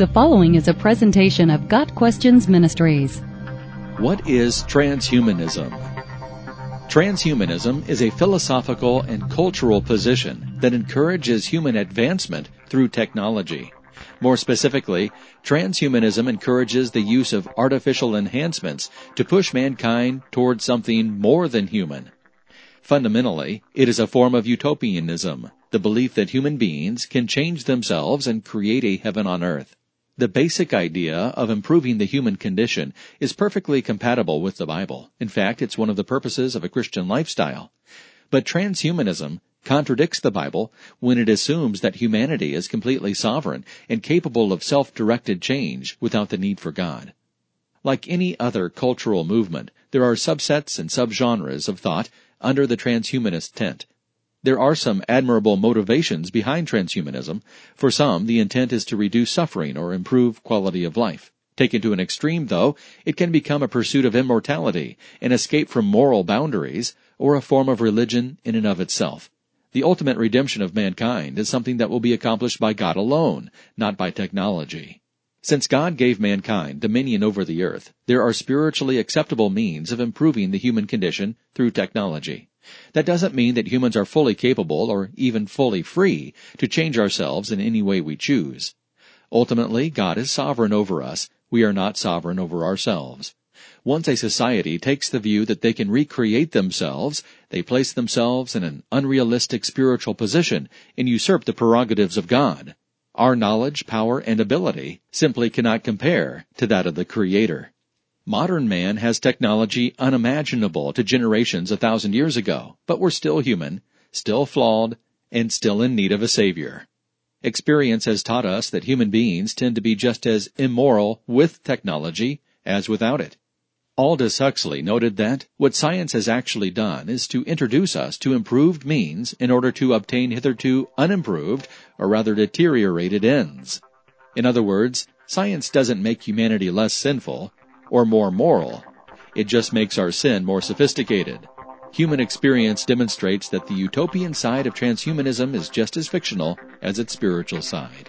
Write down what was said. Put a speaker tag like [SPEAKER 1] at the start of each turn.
[SPEAKER 1] The following is a presentation of Got Questions Ministries.
[SPEAKER 2] What is transhumanism? Transhumanism is a philosophical and cultural position that encourages human advancement through technology. More specifically, transhumanism encourages the use of artificial enhancements to push mankind toward something more than human. Fundamentally, it is a form of utopianism, the belief that human beings can change themselves and create a heaven on earth. The basic idea of improving the human condition is perfectly compatible with the Bible. In fact, it's one of the purposes of a Christian lifestyle. But transhumanism contradicts the Bible when it assumes that humanity is completely sovereign and capable of self-directed change without the need for God. Like any other cultural movement, there are subsets and subgenres of thought under the transhumanist tent. There are some admirable motivations behind transhumanism. For some, the intent is to reduce suffering or improve quality of life. Taken to an extreme, though, it can become a pursuit of immortality, an escape from moral boundaries, or a form of religion in and of itself. The ultimate redemption of mankind is something that will be accomplished by God alone, not by technology. Since God gave mankind dominion over the earth, there are spiritually acceptable means of improving the human condition through technology. That doesn't mean that humans are fully capable or even fully free to change ourselves in any way we choose. Ultimately, God is sovereign over us. We are not sovereign over ourselves. Once a society takes the view that they can recreate themselves, they place themselves in an unrealistic spiritual position and usurp the prerogatives of God. Our knowledge, power, and ability simply cannot compare to that of the Creator. Modern man has technology unimaginable to generations a thousand years ago, but we're still human, still flawed, and still in need of a savior. Experience has taught us that human beings tend to be just as immoral with technology as without it. Aldous Huxley noted that what science has actually done is to introduce us to improved means in order to obtain hitherto unimproved, or rather deteriorated ends. In other words, science doesn't make humanity less sinful, or more moral. It just makes our sin more sophisticated. Human experience demonstrates that the utopian side of transhumanism is just as fictional as its spiritual side.